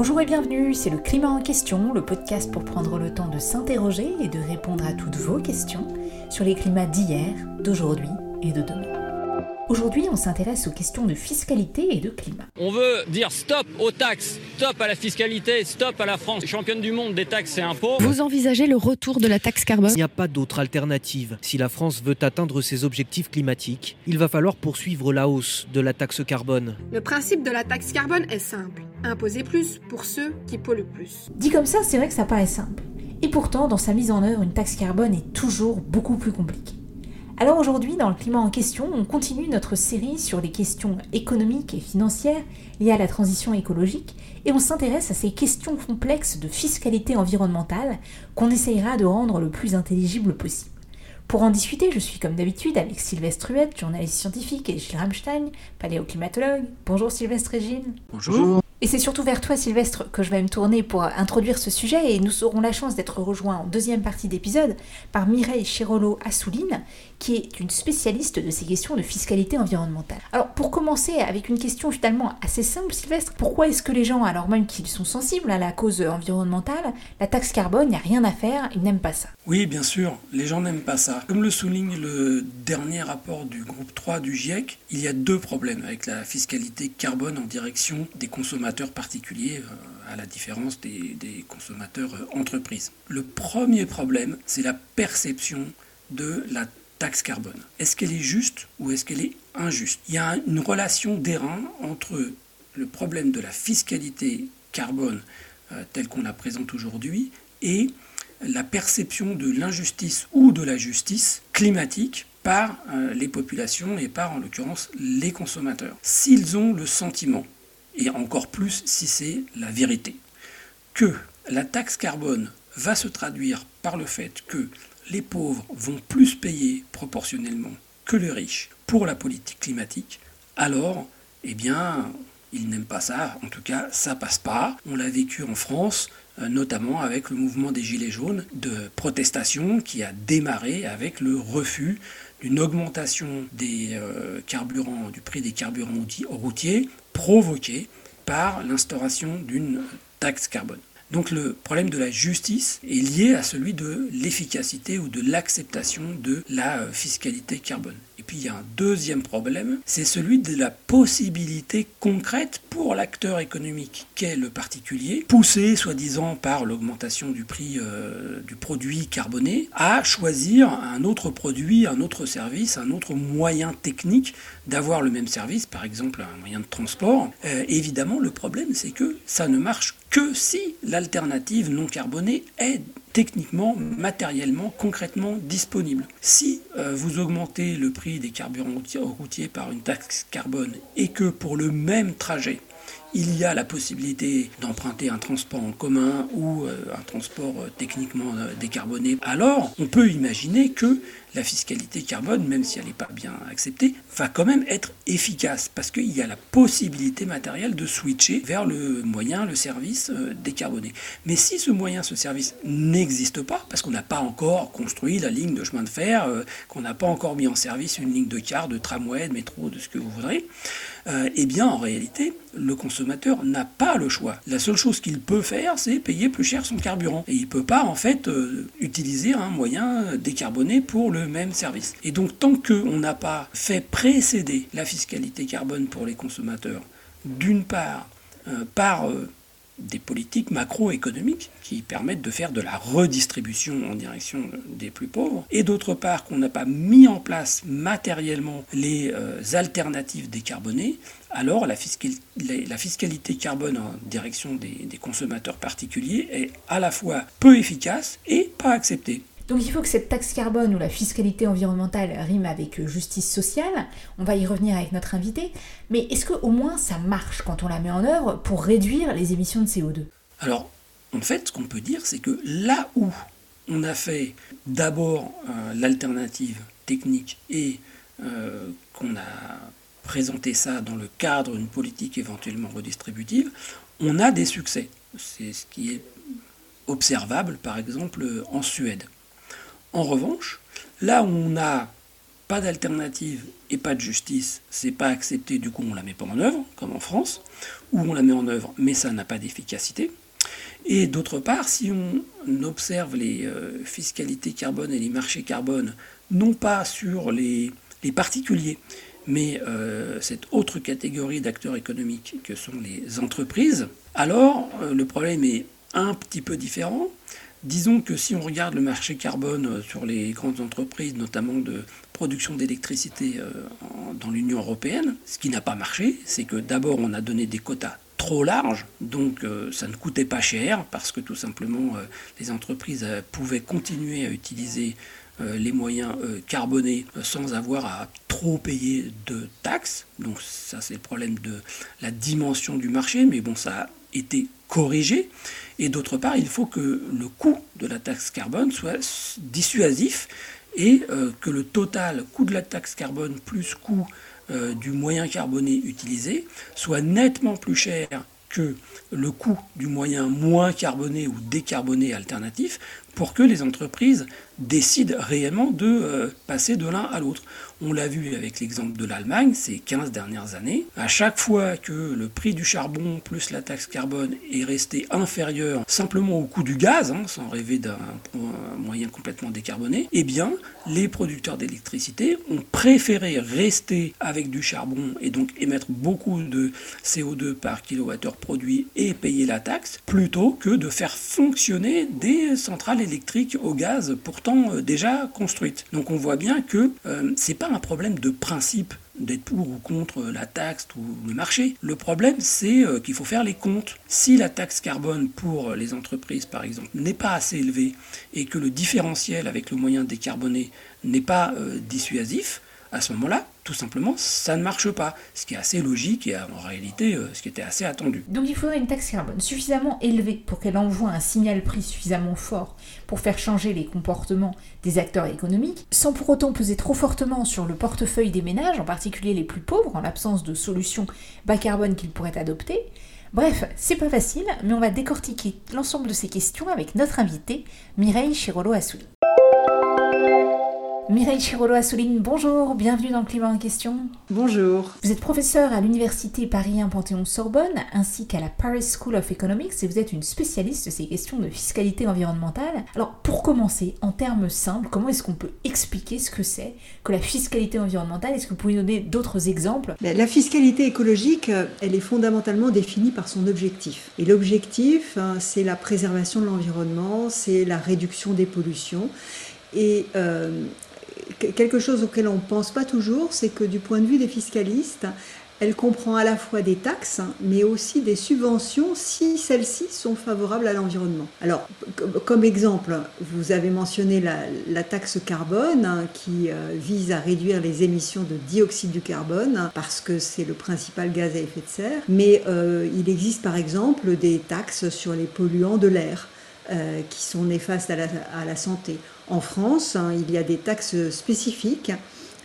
Bonjour et bienvenue, c'est le Climat en question, le podcast pour prendre le temps de s'interroger et de répondre à toutes vos questions sur les climats d'hier, d'aujourd'hui et de demain. Aujourd'hui, on s'intéresse aux questions de fiscalité et de climat. On veut dire stop aux taxes, stop à la fiscalité, stop à la France, championne du monde des taxes et impôts. Vous envisagez le retour de la taxe carbone? Il n'y a pas d'autre alternative. Si la France veut atteindre ses objectifs climatiques, il va falloir poursuivre la hausse de la taxe carbone. Le principe de la taxe carbone est simple. Imposer plus pour ceux qui polluent plus. Dit comme ça, c'est vrai que ça paraît simple. Et pourtant, dans sa mise en œuvre, une taxe carbone est toujours beaucoup plus compliquée. Alors aujourd'hui, dans le climat en question, on continue notre série sur les questions économiques et financières liées à la transition écologique et on s'intéresse à ces questions complexes de fiscalité environnementale qu'on essayera de rendre le plus intelligible possible. Pour en discuter, je suis comme d'habitude avec Sylvestre Huette, journaliste scientifique, et Gilles Ramstein, paléoclimatologue. Bonjour Sylvestre et Gilles. Bonjour. Et c'est surtout vers toi, Sylvestre, que je vais me tourner pour introduire ce sujet, et nous aurons la chance d'être rejoints en deuxième partie d'épisode par Mireille Chirolo-Assouline, qui est une spécialiste de ces questions de fiscalité environnementale. Alors, pour commencer avec une question finalement assez simple, Sylvestre, pourquoi est-ce que les gens, alors même qu'ils sont sensibles à la cause environnementale, la taxe carbone, il n'y a rien à faire, ils n'aiment pas ça? Oui, bien sûr, les gens n'aiment pas ça. Comme le souligne le dernier rapport du groupe 3 du GIEC, il y a deux problèmes avec la fiscalité carbone en direction des consommateurs particuliers, euh, à la différence des, des consommateurs euh, entreprises. Le premier problème, c'est la perception de la taxe carbone. Est-ce qu'elle est juste ou est-ce qu'elle est injuste? Il y a une relation d'airain entre le problème de la fiscalité carbone euh, telle qu'on la présente aujourd'hui et la perception de l'injustice ou de la justice climatique par euh, les populations et par en l'occurrence les consommateurs. S'ils ont le sentiment et encore plus si c'est la vérité. Que la taxe carbone va se traduire par le fait que les pauvres vont plus payer proportionnellement que les riches pour la politique climatique, alors, eh bien, ils n'aiment pas ça, en tout cas, ça passe pas. On l'a vécu en France, euh, notamment avec le mouvement des Gilets jaunes de protestation qui a démarré avec le refus d'une augmentation des euh, carburants, du prix des carburants routiers provoquée par l'instauration d'une taxe carbone. Donc le problème de la justice est lié à celui de l'efficacité ou de l'acceptation de la euh, fiscalité carbone. Et puis il y a un deuxième problème, c'est celui de la possibilité concrète pour l'acteur économique qu'est le particulier, poussé soi-disant par l'augmentation du prix euh, du produit carboné, à choisir un autre produit, un autre service, un autre moyen technique d'avoir le même service, par exemple un moyen de transport. Euh, évidemment, le problème c'est que ça ne marche que si l'alternative non carbonée est techniquement, matériellement, concrètement disponible. Si euh, vous augmentez le prix des carburants routiers par une taxe carbone et que pour le même trajet, il y a la possibilité d'emprunter un transport en commun ou euh, un transport euh, techniquement décarboné, alors on peut imaginer que la fiscalité carbone, même si elle n'est pas bien acceptée, va quand même être efficace parce qu'il y a la possibilité matérielle de switcher vers le moyen, le service euh, décarboné. Mais si ce moyen, ce service n'existe pas, parce qu'on n'a pas encore construit la ligne de chemin de fer, euh, qu'on n'a pas encore mis en service une ligne de car, de tramway, de métro, de ce que vous voudrez, euh, eh bien en réalité, le consommateur n'a pas le choix. La seule chose qu'il peut faire, c'est payer plus cher son carburant. Et il ne peut pas en fait utiliser un moyen décarboné pour le même service. Et donc tant qu'on n'a pas fait précéder la fiscalité carbone pour les consommateurs, d'une part euh, par euh, des politiques macroéconomiques qui permettent de faire de la redistribution en direction des plus pauvres, et d'autre part qu'on n'a pas mis en place matériellement les euh, alternatives décarbonées, alors la, fiscalité carbone en direction des consommateurs particuliers est à la fois peu efficace et pas acceptée. Donc il faut que cette taxe carbone ou la fiscalité environnementale rime avec euh, justice sociale. On va y revenir avec notre invité. Mais est-ce qu'au moins ça marche quand on la met en œuvre pour réduire les émissions de CO2 Alors, en fait, ce qu'on peut dire, c'est que là où on a fait d'abord euh, l'alternative technique et euh, qu'on a présenté ça dans le cadre d'une politique éventuellement redistributive, on a des succès. C'est ce qui est observable par exemple en Suède. En revanche, là où on a pas d'alternative et pas de justice, c'est pas accepté, du coup on la met pas en œuvre, comme en France, ou on la met en œuvre, mais ça n'a pas d'efficacité. Et d'autre part, si on observe les euh, fiscalités carbone et les marchés carbone, non pas sur les, particuliers, mais euh, cette autre catégorie d'acteurs économiques que sont les entreprises, alors euh, le problème est un petit peu différent. Disons que si on regarde le marché carbone sur les grandes entreprises, notamment de production d'électricité dans l'Union européenne, ce qui n'a pas marché, c'est que d'abord on a donné des quotas trop large, donc euh, ça ne coûtait pas cher parce que tout simplement euh, les entreprises euh, pouvaient continuer à utiliser les moyens carbonés sans avoir à trop payer de taxes. Donc ça c'est le problème de la dimension du marché, mais bon ça a été corrigé. Et d'autre part, il faut que le coût de la taxe carbone soit dissuasif et que le total coût de la taxe carbone plus coût euh, du moyen carboné utilisé soit nettement plus cher que le coût du moyen moins carboné ou décarboné alternatif pour que les entreprises décident réellement de euh, passer de l'un à l'autre. On l'a vu avec l'exemple de l'Allemagne ces 15 dernières années. À chaque fois que le prix du charbon plus la taxe carbone est resté inférieur simplement au coût du gaz, hein, sans rêver d'un moyen complètement décarboné, eh bien, les producteurs d'électricité ont préféré rester avec du charbon et donc émettre beaucoup de CO2 par kilowattheure produit et payer la taxe, plutôt que de faire fonctionner des centrales électriques au gaz pourtant euh, déjà construites. Donc on voit bien que euh, c'est pas un problème de principe d'être pour ou contre la taxe ou le marché. Le problème, c'est euh, qu'il faut faire les comptes. Si la taxe carbone pour les entreprises, par exemple, n'est pas assez élevée et que le différentiel avec le moyen décarboné n'est pas euh, dissuasif, à ce moment-là, tout simplement, ça ne marche pas. Ce qui est assez logique et en réalité, euh, ce qui était assez attendu. Donc il faudrait une taxe carbone suffisamment élevée pour qu'elle envoie un signal prix suffisamment fort pour faire changer les comportements des acteurs économiques, sans pour autant peser trop fortement sur le portefeuille des ménages, en particulier les plus pauvres, en l'absence de solutions bas carbone qu'ils pourraient adopter. Bref, c'est pas facile, mais on va décortiquer l'ensemble de ces questions avec notre invité, Mireille Chirolo-Assouli. Mireille Chirolo-Assouline, bonjour, bienvenue dans le climat en question. Bonjour. Vous êtes professeur à l'université Paris 1 Panthéon-Sorbonne ainsi qu'à la Paris School of Economics et vous êtes une spécialiste de ces questions de fiscalité environnementale. Alors pour commencer, en termes simples, comment est-ce qu'on peut expliquer ce que c'est que la fiscalité environnementale? Est-ce que vous pouvez donner d'autres exemples? Ben, La fiscalité écologique, euh, elle est fondamentalement définie par son objectif. Et l'objectif, hein, c'est la préservation de l'environnement, c'est la réduction des pollutions. Et euh, quelque chose auquel on ne pense pas toujours, c'est que du point de vue des fiscalistes, elle comprend à la fois des taxes, mais aussi des subventions si celles-ci sont favorables à l'environnement. Alors, comme exemple, vous avez mentionné la, taxe carbone hein, qui euh, vise à réduire les émissions de dioxyde du carbone parce que c'est le principal gaz à effet de serre, mais euh, il existe par exemple des taxes sur les polluants de l'air. Euh, qui sont néfastes à la, santé. En France, hein, il y a des taxes spécifiques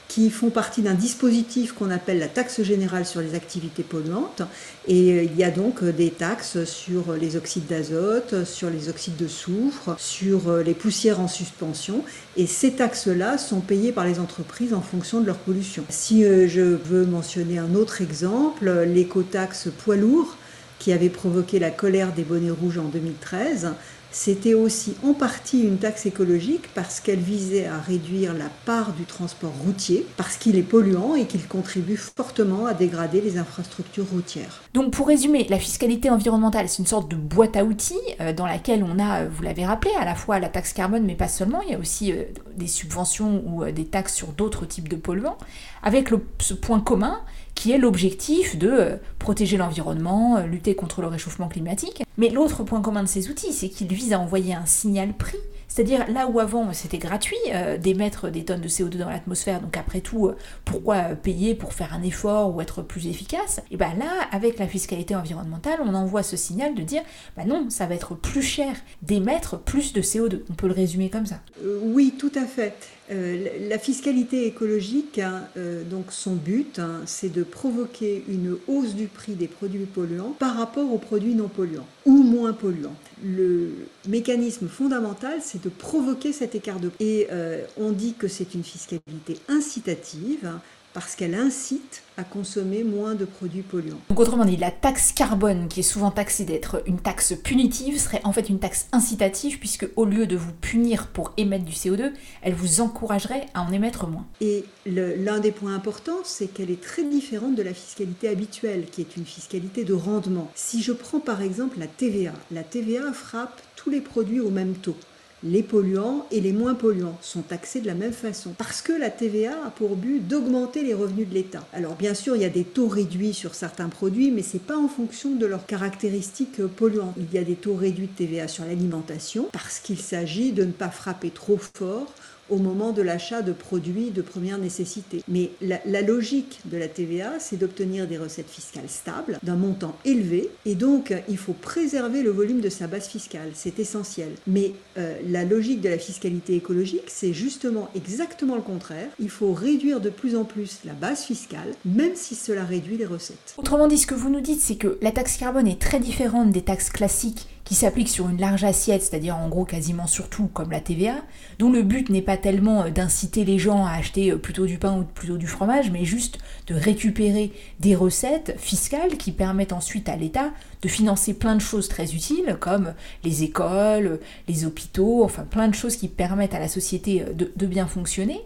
qui font partie d'un dispositif qu'on appelle la taxe générale sur les activités polluantes. Et euh, il y a donc euh, des taxes sur les oxydes d'azote, sur les oxydes de soufre, sur les poussières en suspension. Et ces taxes-là sont payées par les entreprises en fonction de leur pollution. Si je veux mentionner un autre exemple, l'écotaxe poids lourd qui avait provoqué la colère des bonnets rouges en 2013, c'était aussi en partie une taxe écologique parce qu'elle visait à réduire la part du transport routier, parce qu'il est polluant et qu'il contribue fortement à dégrader les infrastructures routières. Donc pour résumer, la fiscalité environnementale, c'est une sorte de boîte à outils euh, dans laquelle on a, euh, vous l'avez rappelé, à la fois la taxe carbone, mais pas seulement, il y a aussi euh, des subventions ou des taxes sur d'autres types de polluants, avec ce point commun qui est l'objectif de euh, protéger l'environnement, euh, lutter contre le réchauffement climatique. Mais l'autre point commun de ces outils, c'est qu'ils visent à envoyer un signal prix c'est-à-dire là où avant c'était gratuit euh, d'émettre des tonnes de CO2 dans l'atmosphère, donc après tout, pourquoi payer pour faire un effort ou être plus efficace? Et bien là, avec la fiscalité environnementale, on envoie ce signal de dire, bah non, ça va être plus cher d'émettre plus de CO2. On peut le résumer comme ça. oui, tout à fait. Euh, la fiscalité écologique, hein, euh, donc son but, hein, c'est de provoquer une hausse du prix des produits polluants par rapport aux produits non polluants ou moins polluants. Le mécanisme fondamental, c'est de provoquer cet écart de Et euh, on dit que c'est une fiscalité incitative parce qu'elle incite à consommer moins de produits polluants. Donc autrement dit, la taxe carbone, qui est souvent taxée d'être une taxe punitive, serait en fait une taxe incitative, puisque au lieu de vous punir pour émettre du CO2, elle vous encouragerait à en émettre moins. Et l'un des points importants, c'est qu'elle est très différente de la fiscalité habituelle, qui est une fiscalité de rendement. Si je prends par exemple la TVA, la TVA frappe tous les produits au même taux les polluants et les moins polluants sont taxés de la même façon. Parce que la TVA a pour but d'augmenter les revenus de l'État. Alors bien sûr, il y a des taux réduits sur certains produits, mais ce n'est pas en fonction de leurs caractéristiques polluantes. Il y a des taux réduits de TVA sur l'alimentation parce qu'il s'agit de ne pas frapper trop fort au moment de l'achat de produits de première nécessité. Mais la, logique de la TVA, c'est d'obtenir des recettes fiscales stables, d'un montant élevé, et donc il faut préserver le volume de sa base fiscale, c'est essentiel. Mais euh, la logique de la fiscalité écologique, c'est justement exactement le contraire. Il faut réduire de plus en plus la base fiscale, même si cela réduit les recettes. Autrement dit, ce que vous nous dites, c'est que la taxe carbone est très différente des taxes classiques qui s'appliquent sur une large assiette, c'est-à-dire en gros quasiment sur tout comme la TVA, dont le but n'est pas tellement euh, d'inciter les gens à acheter euh, plutôt du pain ou plutôt du fromage, mais juste de récupérer des recettes fiscales qui permettent ensuite à l'État de financer plein de choses très utiles, comme les écoles, les hôpitaux, enfin plein de choses qui permettent à la société euh, de, bien fonctionner.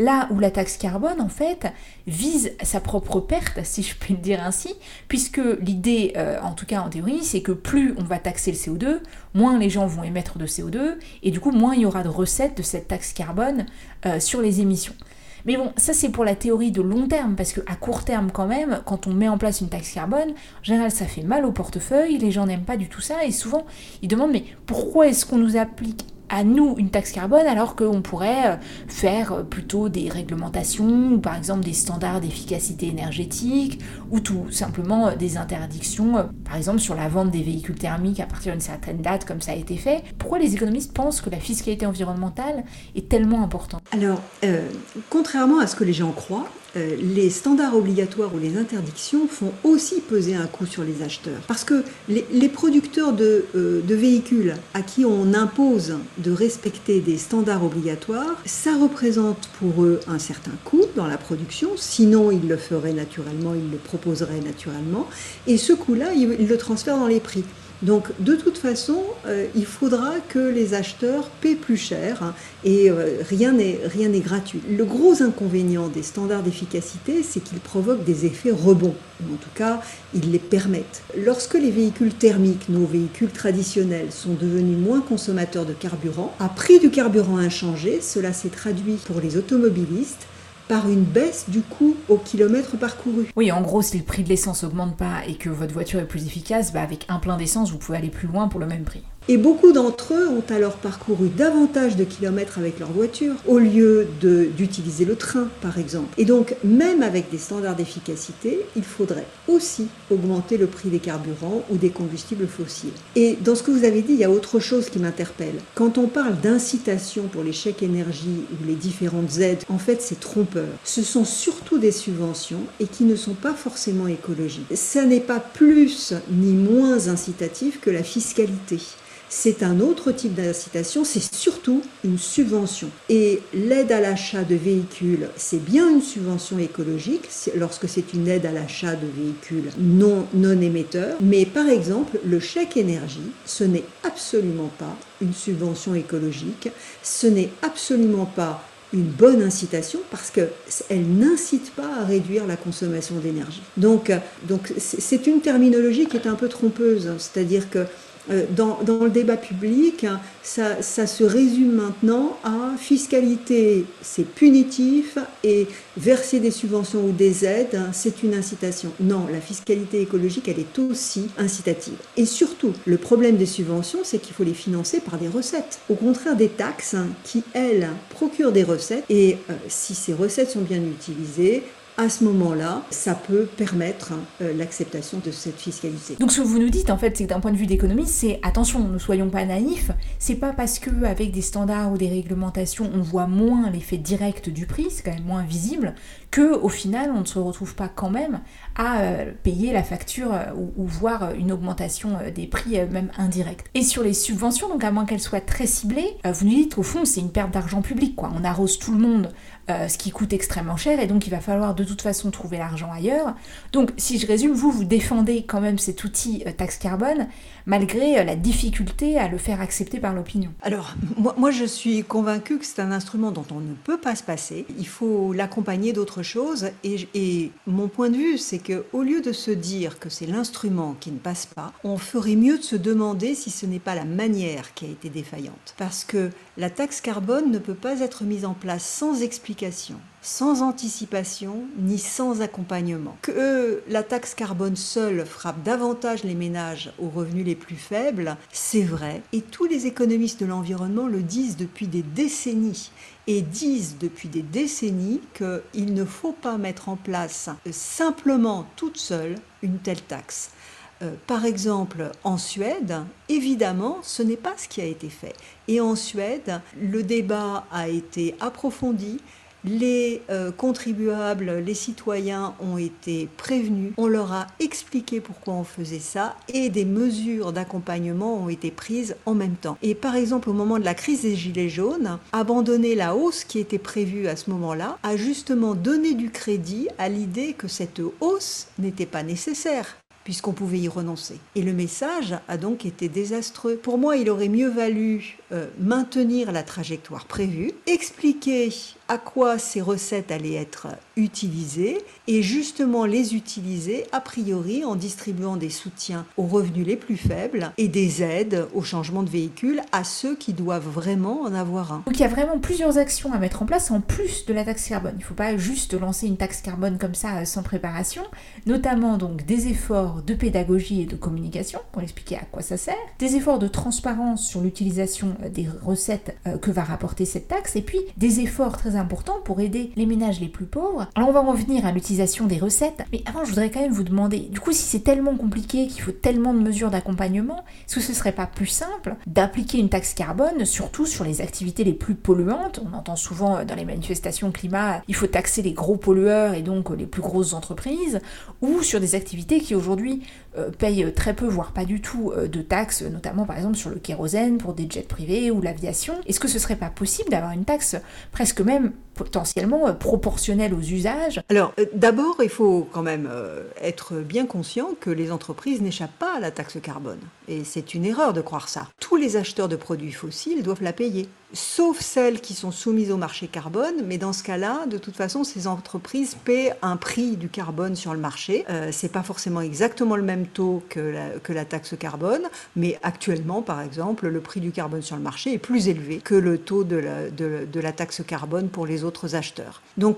Là où la taxe carbone, en fait, vise sa propre perte, si je puis le dire ainsi, puisque l'idée, en tout cas en théorie, c'est que plus on va taxer le CO2, moins les gens vont émettre de CO2, et du coup, moins il y aura de recettes de cette taxe carbone euh, sur les émissions. Mais bon, ça c'est pour la théorie de long terme, parce qu'à court terme quand même, quand on met en place une taxe carbone, en général ça fait mal au portefeuille, les gens n'aiment pas du tout ça, et souvent ils demandent mais pourquoi est-ce qu'on nous applique à nous une taxe carbone alors qu'on pourrait euh, faire euh, plutôt des réglementations ou par exemple des standards d'efficacité énergétique ou tout simplement euh, des interdictions par exemple sur la vente des véhicules thermiques à partir d'une certaine date comme ça a été fait. Pourquoi les économistes pensent que la fiscalité environnementale est tellement importante? Alors, contrairement à ce que les gens croient, euh, les standards obligatoires ou les interdictions font aussi peser un coût sur les acheteurs. Parce que les, producteurs euh, de, véhicules à qui on impose de respecter des standards obligatoires, ça représente pour eux un certain coût dans la production, sinon ils le feraient naturellement, ils le proposeraient naturellement, et ce coût-là, ils le transfèrent dans les prix. Donc de toute façon, euh, il faudra que les acheteurs paient plus cher hein, et euh, rien n'est rien n'est gratuit. Le gros inconvénient des standards d'efficacité, c'est qu'ils provoquent des effets rebonds. En tout cas, ils les permettent. Lorsque les véhicules thermiques, nos véhicules traditionnels, sont devenus moins consommateurs de carburant, à prix du carburant inchangé, cela s'est traduit pour les automobilistes par une baisse du coût au kilomètre parcouru. Oui, en gros, si le prix de l'essence augmente pas et que votre voiture est plus efficace, bah avec un plein d'essence, vous pouvez aller plus loin pour le même prix. Et beaucoup d'entre eux ont alors parcouru davantage de kilomètres avec leur voiture au lieu d'utiliser le train, par exemple. Et donc, même avec des standards d'efficacité, il faudrait aussi augmenter le prix des carburants ou des combustibles fossiles. Et dans ce que vous avez dit, il y a autre chose qui m'interpelle. Quand on parle d'incitation pour les chèques énergie ou les différentes aides, en fait, c'est trompeur. Ce sont surtout des subventions et qui ne sont pas forcément écologiques. Ça n'est pas plus ni moins incitatif que la fiscalité c'est un autre type d'incitation, c'est surtout une subvention. Et l'aide à l'achat de véhicules, c'est bien une subvention écologique lorsque c'est une aide à l'achat de véhicules non, non émetteurs. Mais par exemple, le chèque énergie, ce n'est absolument pas une subvention écologique, ce n'est absolument pas une bonne incitation parce qu'elle n'incite pas à réduire la consommation d'énergie. Donc, donc c'est une terminologie qui est un peu trompeuse, c'est-à-dire que euh, dans, le débat public, ça, se résume maintenant à fiscalité, c'est punitif, et verser des subventions ou des aides, c'est une incitation. Non, la fiscalité écologique, elle est aussi incitative. Et surtout, le problème des subventions, c'est qu'il faut les financer par des recettes. Au contraire des taxes, qui, elles, procurent des recettes, et euh, si ces recettes sont bien utilisées, à ce moment-là, ça peut permettre euh, l'acceptation de cette fiscalité. Donc ce que vous nous dites en fait, c'est que d'un point de vue d'économie, c'est attention, ne soyons pas naïfs, c'est pas parce que avec des standards ou des réglementations, on voit moins l'effet direct du prix, c'est quand même moins visible, que au final, on ne se retrouve pas quand même à euh, payer la facture euh, ou, voir une augmentation des prix même indirecte. Et sur les subventions, donc à moins qu'elles soient très ciblées, vous nous dites au fond, c'est une perte d'argent public quoi. On arrose tout le monde euh, ce qui coûte extrêmement cher, et donc il va falloir de toute façon trouver l'argent ailleurs. Donc si je résume, vous, vous défendez quand même cet outil euh, taxe carbone, malgré euh, la difficulté à le faire accepter par l'opinion. Alors, moi, moi, je suis convaincue que c'est un instrument dont on ne peut pas se passer. Il faut l'accompagner d'autres choses. Et, et, mon point de vue, c'est que au lieu de se dire que c'est l'instrument qui ne passe pas, on ferait mieux de se demander si ce n'est pas la manière qui a été défaillante. Parce que la taxe carbone ne peut pas être mise en place sans explication sans anticipation ni sans accompagnement. Que la taxe carbone seule frappe davantage les ménages aux revenus les plus faibles, c'est vrai, et tous les économistes de l'environnement le disent depuis des décennies et disent depuis des décennies qu'il ne faut pas mettre en place simplement toute seule une telle taxe. Euh, par exemple, en Suède, évidemment, ce n'est pas ce qui a été fait. Et en Suède, le débat a été approfondi, les euh, contribuables, les citoyens ont été prévenus, on leur a expliqué pourquoi on faisait ça et des mesures d'accompagnement ont été prises en même temps. Et par exemple, au moment de la crise des Gilets jaunes, abandonner la hausse qui était prévue à ce moment-là a justement donné du crédit à l'idée que cette hausse n'était pas nécessaire puisqu'on pouvait y renoncer. Et le message a donc été désastreux. Pour moi, il aurait mieux valu euh, maintenir la trajectoire prévue, expliquer à quoi ces recettes allaient être utilisées et justement les utiliser a priori en distribuant des soutiens aux revenus les plus faibles et des aides au changement de véhicule à ceux qui doivent vraiment en avoir un. Donc il y a vraiment plusieurs actions à mettre en place en plus de la taxe carbone. Il ne faut pas juste lancer une taxe carbone comme ça euh, sans préparation, notamment donc des efforts de pédagogie et de communication pour expliquer à quoi ça sert, des efforts de transparence sur l'utilisation des recettes que va rapporter cette taxe et puis des efforts très important pour aider les ménages les plus pauvres. Alors on va revenir à l'utilisation des recettes, mais avant je voudrais quand même vous demander, du coup si c'est tellement compliqué, qu'il faut tellement de mesures d'accompagnement, est-ce que ce serait pas plus simple d'appliquer une taxe carbone, surtout sur les activités les plus polluantes? On entend souvent dans les manifestations climat, il faut taxer les gros pollueurs et donc les plus grosses entreprises, ou sur des activités qui aujourd'hui euh, payent très peu, voire pas du tout, euh, de taxes, notamment par exemple sur le kérosène pour des jets privés ou l'aviation. Est-ce que ce serait pas possible d'avoir une taxe presque même potentiellement euh, proportionnelle aux usages Alors d'abord, il faut quand même être bien conscient que les entreprises n'échappent pas à la taxe carbone. Et c'est une erreur de croire ça. Tous les acheteurs de produits fossiles doivent la payer sauf celles qui sont soumises au marché carbone. Mais dans ce cas-là, de toute façon, ces entreprises paient un prix du carbone sur le marché. Euh, c'est pas forcément exactement le même taux que la, taxe carbone, mais actuellement, par exemple, le prix du carbone sur le marché est plus élevé que le taux de la taxe carbone pour les autres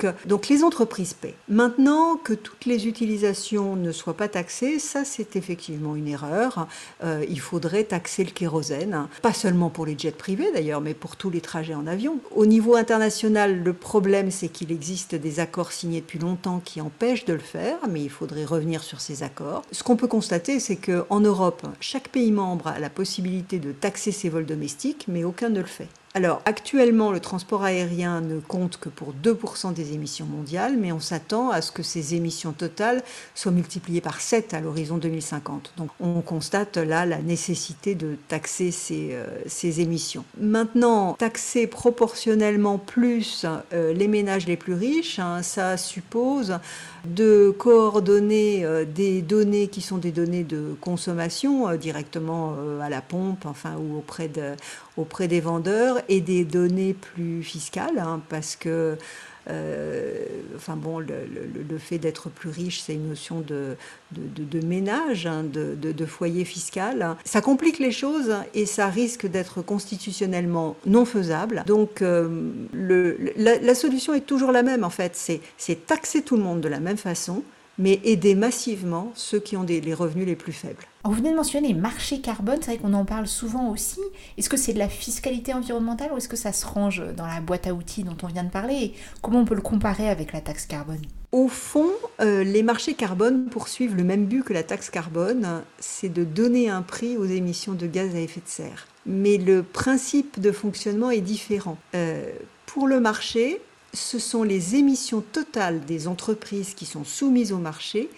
euh, donc les entreprises paient. Maintenant que toutes les utilisations ne soient pas taxées, ça c'est effectivement une erreur. Euh, il faudrait taxer le kérosène, pas seulement pour les jets privés d'ailleurs, mais pour tous les trajets en avion. Au niveau international, le problème, c'est qu'il existe des accords signés depuis longtemps qui empêchent de le faire, mais il faudrait revenir sur ces accords. Ce qu'on peut constater, c'est qu'en Europe, chaque pays membre a la possibilité de taxer ses vols domestiques, mais aucun ne le fait. Alors actuellement, le transport aérien ne compte que pour 2% des émissions mondiales, mais on s'attend à ce que ces émissions totales soient multipliées par 7 à l'horizon 2050. Donc on constate là la nécessité de taxer ces, euh, émissions. Maintenant, taxer proportionnellement plus euh, les ménages les plus riches, hein, ça suppose de coordonner euh, des données qui sont des données de consommation directement à la pompe, enfin ou auprès des vendeurs et des données plus fiscales, hein, parce que euh, enfin bon, le, fait d'être plus riche, c'est une notion de, de, ménage, hein, de, foyer fiscal. Ça complique les choses et ça risque d'être constitutionnellement non faisable. Donc euh, la, la, solution est toujours la même en fait, c'est taxer tout le monde de la même façon, mais aider massivement ceux qui ont des, les revenus les plus faibles. vous venez de mentionner marché carbone, c'est vrai qu'on en parle souvent aussi. Est-ce que c'est de la fiscalité environnementale ou est-ce que ça se range dans la boîte à outils dont on vient de parler Comment on peut le comparer avec la taxe carbone? Au fond, euh, les marchés carbone poursuivent le même but que la taxe carbone, c'est de donner un prix aux émissions de gaz à effet de serre. Mais le principe de fonctionnement est différent. Euh, pour le marché, ce sont les émissions totales des entreprises qui sont soumises au marché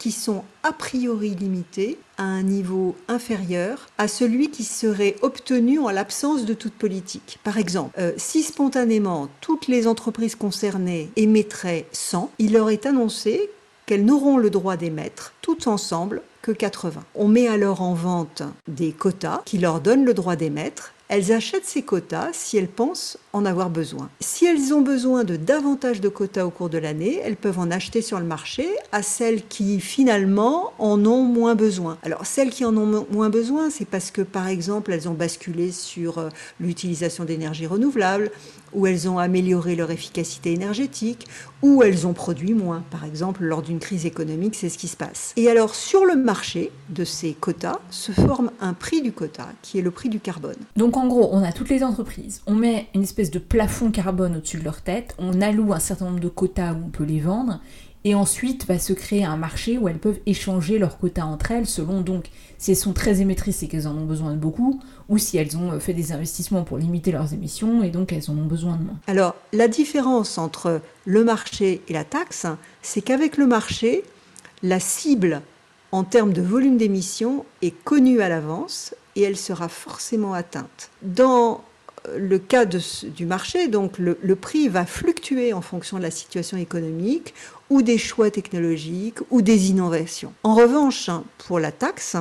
qui sont a priori limitées à un niveau inférieur à celui qui serait obtenu en l'absence de toute politique. Par exemple, euh, si spontanément toutes les entreprises concernées émettraient 100, il leur est annoncé qu'elles n'auront le droit d'émettre toutes ensemble que 80. On met alors en vente des quotas qui leur donnent le droit d'émettre elles achètent ces quotas si elles pensent en avoir besoin. Si elles ont besoin de davantage de quotas au cours de l'année, elles peuvent en acheter sur le marché à celles qui finalement en ont moins besoin. Alors celles qui en ont moins besoin, c'est parce que par exemple elles ont basculé sur euh, l'utilisation d'énergie renouvelable, ou elles ont amélioré leur efficacité énergétique, ou elles ont produit moins. Par exemple, lors d'une crise économique, c'est ce qui se passe. Et alors, sur le marché de ces quotas, se forme un prix du quota, qui est le prix du carbone. Donc, en gros, on a toutes les entreprises, on met une espèce de plafond carbone au-dessus de leur tête, on alloue un certain nombre de quotas où on peut les vendre, et ensuite va se créer un marché où elles peuvent échanger leurs quotas entre elles selon donc si elles sont très émettrices et qu'elles en ont besoin de beaucoup, ou si elles ont fait des investissements pour limiter leurs émissions et donc elles en ont besoin de moins. Alors la différence entre le marché et la taxe, c'est qu'avec le marché, la cible en termes de volume d'émissions est connue à l'avance et elle sera forcément atteinte. Le cas du marché, donc le, prix va fluctuer en fonction de la situation économique ou des choix technologiques ou des innovations. En revanche, pour la taxe,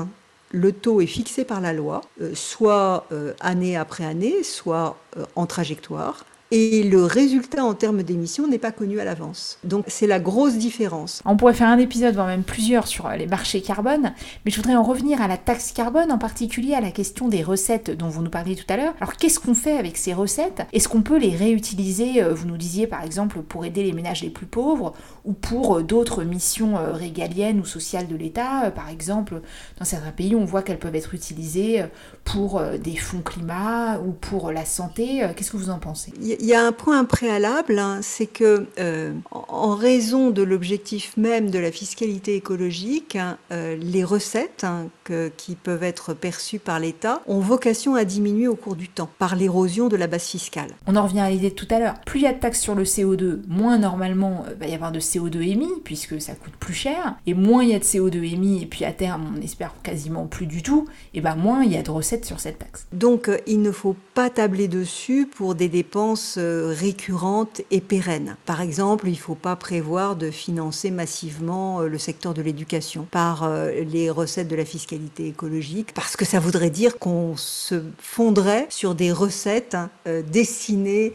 le taux est fixé par la loi, euh, soit euh, année après année, soit euh, en trajectoire et le résultat en termes d'émissions n'est pas connu à l'avance. Donc c'est la grosse différence. On pourrait faire un épisode, voire même plusieurs, sur euh, les marchés carbone, mais je voudrais en revenir à la taxe carbone, en particulier à la question des recettes dont vous nous parliez tout à l'heure. Alors qu'est-ce qu'on fait avec ces recettes? Est-ce qu'on peut les réutiliser, euh, vous nous disiez par exemple, pour aider les ménages les plus pauvres, ou pour euh, d'autres missions régaliennes ou sociales de l'État? Par exemple, dans certains pays, on voit qu'elles peuvent être utilisées pour des fonds climat ou pour la santé. Qu'est-ce que vous en pensez? Il y a un point préalable, hein, c'est que euh, en raison de l'objectif même de la fiscalité écologique, hein, euh, les recettes hein, qui peuvent être perçues par l'État ont vocation à diminuer au cours du temps par l'érosion de la base fiscale. On en revient à l'idée de tout à l'heure. Plus il y a de taxes sur le CO2, moins normalement il euh, va y avoir de CO2 émis puisque ça coûte plus cher, et moins il y a de CO2 émis et puis à terme on espère quasiment plus du tout, et ben moins il y a de recettes sur cette taxe. Donc il ne faut pas tabler dessus pour des dépenses euh, récurrentes et pérennes. Par exemple, il ne faut pas prévoir de financer massivement euh, le secteur de l'éducation par euh, les recettes de la fiscalité écologique, parce que ça voudrait dire qu'on se fondrait sur des recettes destinées,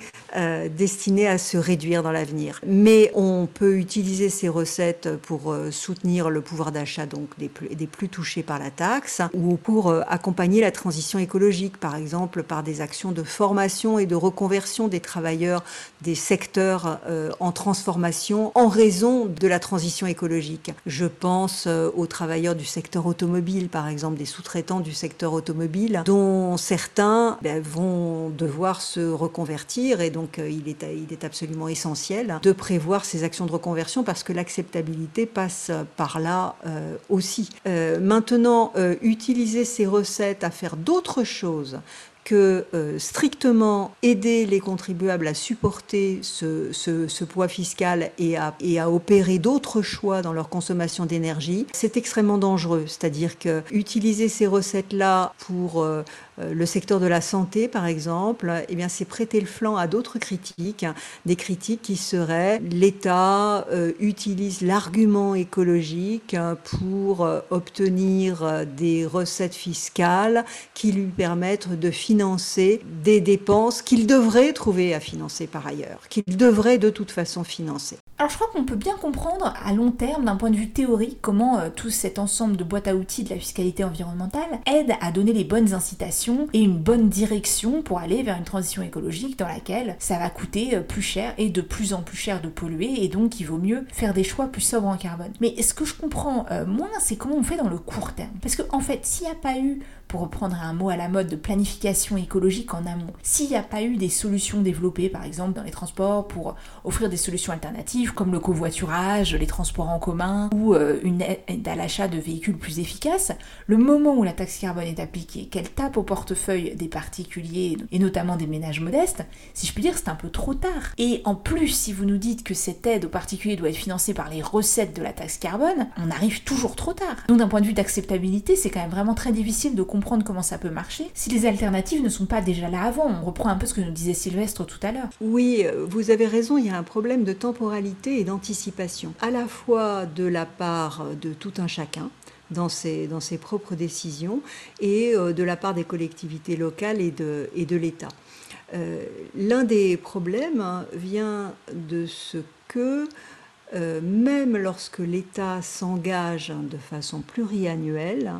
destinées à se réduire dans l'avenir. Mais on peut utiliser ces recettes pour soutenir le pouvoir d'achat donc des plus, des plus touchés par la taxe, ou pour accompagner la transition écologique, par exemple par des actions de formation et de reconversion des travailleurs des secteurs euh, en transformation en raison de la transition écologique. Je pense euh, aux travailleurs du secteur automobile, par exemple, des sous-traitants du secteur automobile, dont certains ben, vont devoir se reconvertir et donc euh, il, est, il est absolument essentiel de prévoir ces actions de reconversion parce que l'acceptabilité passe par là aussi. maintenant, utiliser ces recettes à faire d'autres choses que euh, strictement aider les contribuables à supporter ce, poids fiscal et à, et à opérer d'autres choix dans leur consommation d'énergie, c'est extrêmement dangereux. C'est-à-dire que utiliser ces recettes-là pour euh, le secteur de la santé, par exemple, eh bien, c'est prêter le flanc à d'autres critiques, des critiques qui seraient l'État euh, utilise l'argument écologique pour euh, obtenir des recettes fiscales qui lui permettent de financer des dépenses qu'il devrait trouver à financer par ailleurs, qu'il devrait de toute façon financer. Alors je crois qu'on peut bien comprendre à long terme, d'un point de vue théorique, comment tout cet ensemble de boîtes à outils de la fiscalité environnementale aide à donner les bonnes incitations et une bonne direction pour aller vers une transition écologique dans laquelle ça va coûter euh, plus cher et de plus en plus cher de polluer et donc il vaut mieux faire des choix plus sobres en carbone. Mais ce que je comprends euh, moins, c'est comment on fait dans le court terme. Parce qu'en en fait, s'il n'y a pas eu pour reprendre un mot à la mode de planification écologique en amont, s'il n'y a pas eu des solutions développées, par exemple dans les transports, pour offrir des solutions alternatives, comme le covoiturage, les transports en commun ou euh, une aide à l'achat de véhicules plus efficaces, le moment où la taxe carbone est appliquée, qu'elle tape au portefeuille des particuliers et notamment des ménages modestes, si je puis dire, c'est un peu trop tard. Et en plus, si vous nous dites que cette aide aux particuliers doit être financée par les recettes de la taxe carbone, on arrive toujours trop tard. Donc d'un point de vue d'acceptabilité, c'est quand même vraiment très difficile de comprendre comment ça peut marcher si les alternatives ne sont pas déjà là avant. On reprend un peu ce que nous disait Sylvestre tout à l'heure. Oui, euh, vous avez raison, il y a un problème de temporalité et d'anticipation, à la fois de la part de tout un chacun, dans ses, dans ses propres décisions et euh, de la part des collectivités locales et de, et de l'État. Euh, l'un des problèmes vient de ce que même lorsque l'État s'engage de façon pluriannuelle,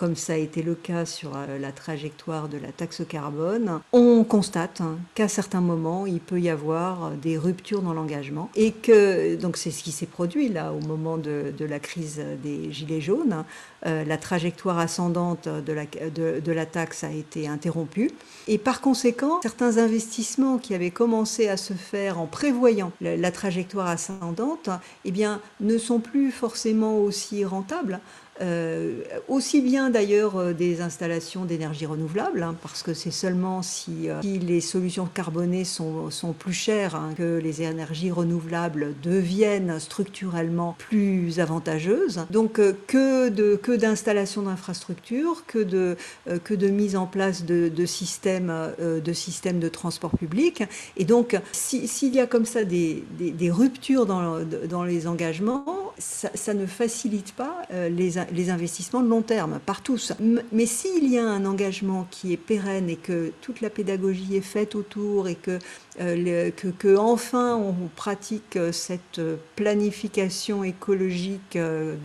comme ça a été le cas sur euh, la trajectoire de la taxe carbone, on constate hein, qu'à certains moments, il peut y avoir euh, des ruptures dans l'engagement et que, donc c'est ce qui s'est produit là au moment de, la crise des Gilets jaunes, euh, la trajectoire ascendante de la, de, la taxe a été interrompue et par conséquent, certains investissements qui avaient commencé à se faire en prévoyant la, trajectoire ascendante, eh bien, ne sont plus forcément aussi rentables euh, aussi bien d'ailleurs euh, des installations d'énergie renouvelable, hein, parce que c'est seulement si, les solutions carbonées sont, sont plus chères hein, que les énergies renouvelables deviennent structurellement plus avantageuses. Donc que de d'installations d'infrastructures, que de que de mise en place de, systèmes de systèmes de transport public. Et donc s'il y a comme ça des, des, ruptures dans, dans les engagements, ça, ne facilite pas les les investissements de long terme par tous. Mais s'il y a un engagement qui est pérenne et que toute la pédagogie est faite autour et que euh, que, enfin on pratique euh, cette euh, planification écologique.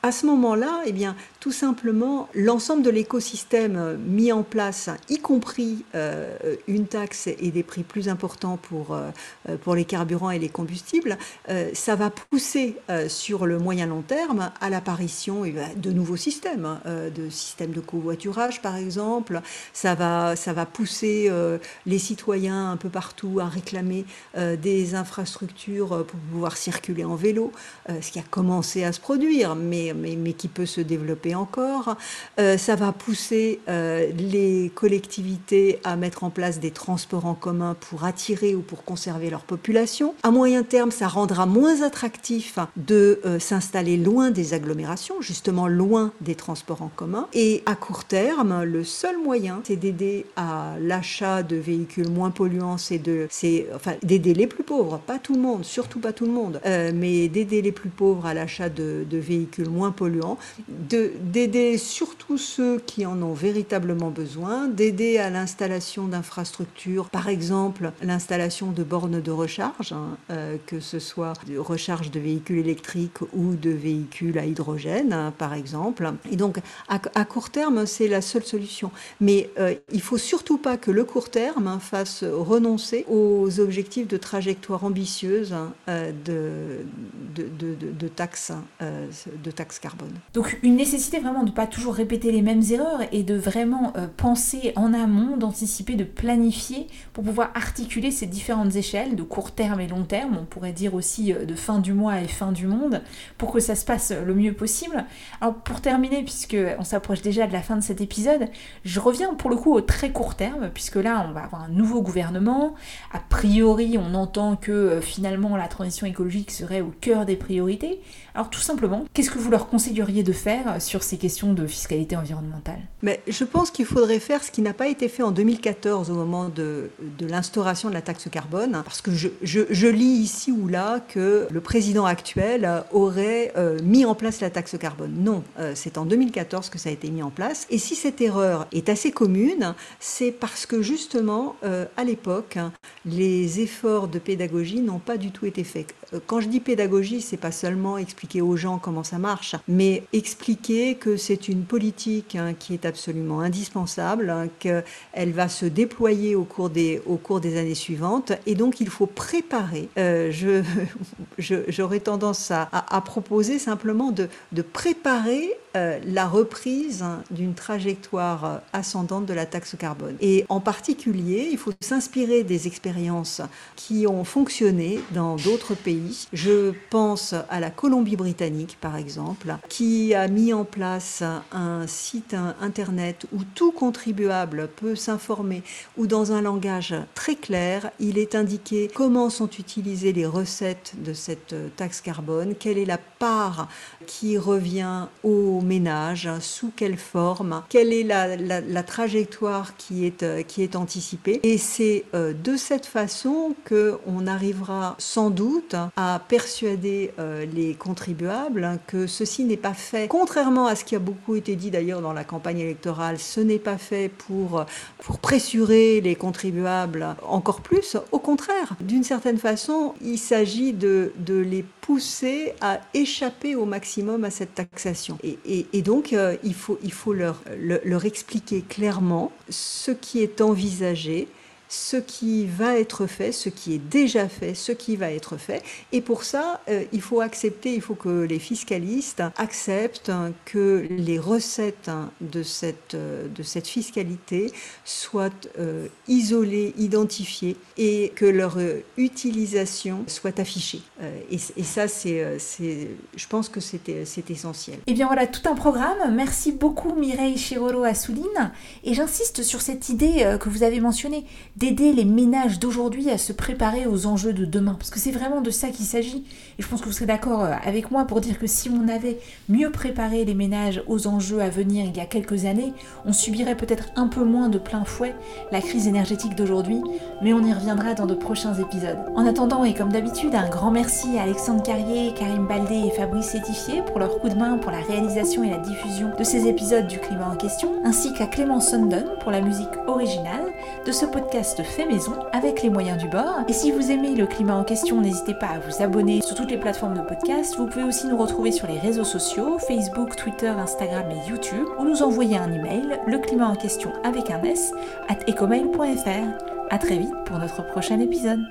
À ce moment-là, eh bien, tout simplement, l'ensemble de l'écosystème mis en place, y compris une taxe et des prix plus importants pour, pour les carburants et les combustibles, ça va pousser sur le moyen long terme à l'apparition eh ben, de nouveaux systèmes, hein, de systèmes de covoiturage par exemple. Ça va, ça va pousser les citoyens un peu partout à réclamer euh, des infrastructures euh, pour pouvoir circuler en vélo, euh, ce qui a commencé à se produire, mais, mais, mais qui peut se développer encore. ça va pousser les collectivités à mettre en place des transports en commun pour attirer ou pour conserver leur population. À moyen terme, ça rendra moins attractif de s'installer loin des agglomérations, justement loin des transports en commun. Et à court terme, le seul moyen, c'est d'aider à l'achat de véhicules moins polluants, c'est de, c'est enfin d'aider les plus pauvres, pas tout le monde, surtout pas tout le monde, euh, mais d'aider les plus pauvres à l'achat de, véhicules moins polluants, d'aider surtout ceux qui en ont véritablement besoin, d'aider à l'installation d'infrastructures, par exemple l'installation de bornes de recharge, hein, euh, que ce soit de recharge de véhicules électriques ou de véhicules à hydrogène, hein, par exemple. Et donc à, court terme, c'est la seule solution. Mais euh, il faut surtout pas que le court terme hein, fasse renoncer aux objectifs de trajectoire ambitieuse hein, euh, de, de, de, taxes, euh, de taxes carbone. Donc une nécessité vraiment de ne pas toujours répéter les mêmes erreurs et de vraiment euh, penser en amont, d'anticiper, de planifier pour pouvoir articuler ces différentes échelles de court terme et long terme, on pourrait dire aussi de fin du mois et fin du monde, pour que ça se passe le mieux possible. Alors pour terminer, puisque on s'approche déjà de la fin de cet épisode, je reviens pour le coup au très court terme, puisque là on va avoir un nouveau gouvernement, après priori, on entend que euh, finalement la transition écologique serait au cœur des priorités. Alors tout simplement, qu'est-ce que vous leur conseilleriez de faire euh, sur ces questions de fiscalité environnementale? Mais Je pense qu'il faudrait faire ce qui n'a pas été fait en 2014 au moment de, l'instauration de la taxe carbone, parce que je, lis ici ou là que le président actuel aurait euh, mis en place la taxe carbone. Non, c'est en 2014 que ça a été mis en place. Et si cette erreur est assez commune, c'est parce que justement, à l'époque, les les efforts de pédagogie n'ont pas du tout été faits. Euh, quand je dis pédagogie, c'est pas seulement expliquer aux gens comment ça marche, mais expliquer que c'est une politique hein, qui est absolument indispensable, hein, qu'elle va se déployer au cours des, années suivantes, et donc il faut préparer. Euh, je, j'aurais tendance à, proposer simplement de, préparer euh, la reprise d'une trajectoire ascendante de la taxe carbone. Et en particulier, il faut s'inspirer des expériences qui ont fonctionné dans d'autres pays. Je pense à la Colombie-Britannique, par exemple, qui a mis en place un site internet où tout contribuable peut s'informer, ou dans un langage très clair, il est indiqué comment sont utilisées les recettes de cette taxe carbone, quelle est la part qui revient aux ménages, sous quelle forme, quelle est la, trajectoire qui est, qui est anticipée. Et c'est euh, de cette façon qu'on arrivera sans doute à persuader euh, les contribuables que ceci n'est pas fait, contrairement à ce qui a beaucoup été dit d'ailleurs dans la campagne électorale, ce n'est pas fait pour, pour pressurer les contribuables encore plus. Au contraire, d'une certaine façon, il s'agit de, de les pousser à échapper au maximum à cette taxation. Et, et, donc, euh, il faut, il faut leur, leur expliquer clairement ce qui est envisagé, ce qui va être fait, ce qui est déjà fait, ce qui va être fait. Et pour ça, euh, il faut accepter, il faut que les fiscalistes acceptent que les recettes de cette, euh, de cette fiscalité soient euh, isolées, identifiées et que leur utilisation soit affichée. Et, et, ça, c'est, je pense que c'est essentiel. Et eh bien voilà, tout un programme. Merci beaucoup Mireille Chirolo Assouline. Et j'insiste sur cette idée que vous avez mentionnée d'aider les ménages d'aujourd'hui à se préparer aux enjeux de demain. Parce que c'est vraiment de ça qu'il s'agit. Et je pense que vous serez d'accord euh, avec moi pour dire que si on avait mieux préparé les ménages aux enjeux à venir il y a quelques années, on subirait peut-être un peu moins de plein fouet la crise énergétique d'aujourd'hui, mais on y reviendra dans de prochains épisodes. En attendant, et comme d'habitude, un grand merci à Alexandre Carrier, Karim Baldé et Fabrice Sétifié pour leur coup de main pour la réalisation et la diffusion de ces épisodes du climat en question, ainsi qu'à Clément Sundon pour la musique originale de ce podcast fait maison avec les moyens du bord. Et si vous aimez le climat en question, n'hésitez pas à vous abonner sur toutes les plateformes de podcast. Vous pouvez aussi nous retrouver sur les réseaux sociaux, Facebook, Twitter, Instagram et YouTube, ou nous envoyer un email, le climat en question avec un S, at ecomail.fr. A très vite pour notre prochain épisode.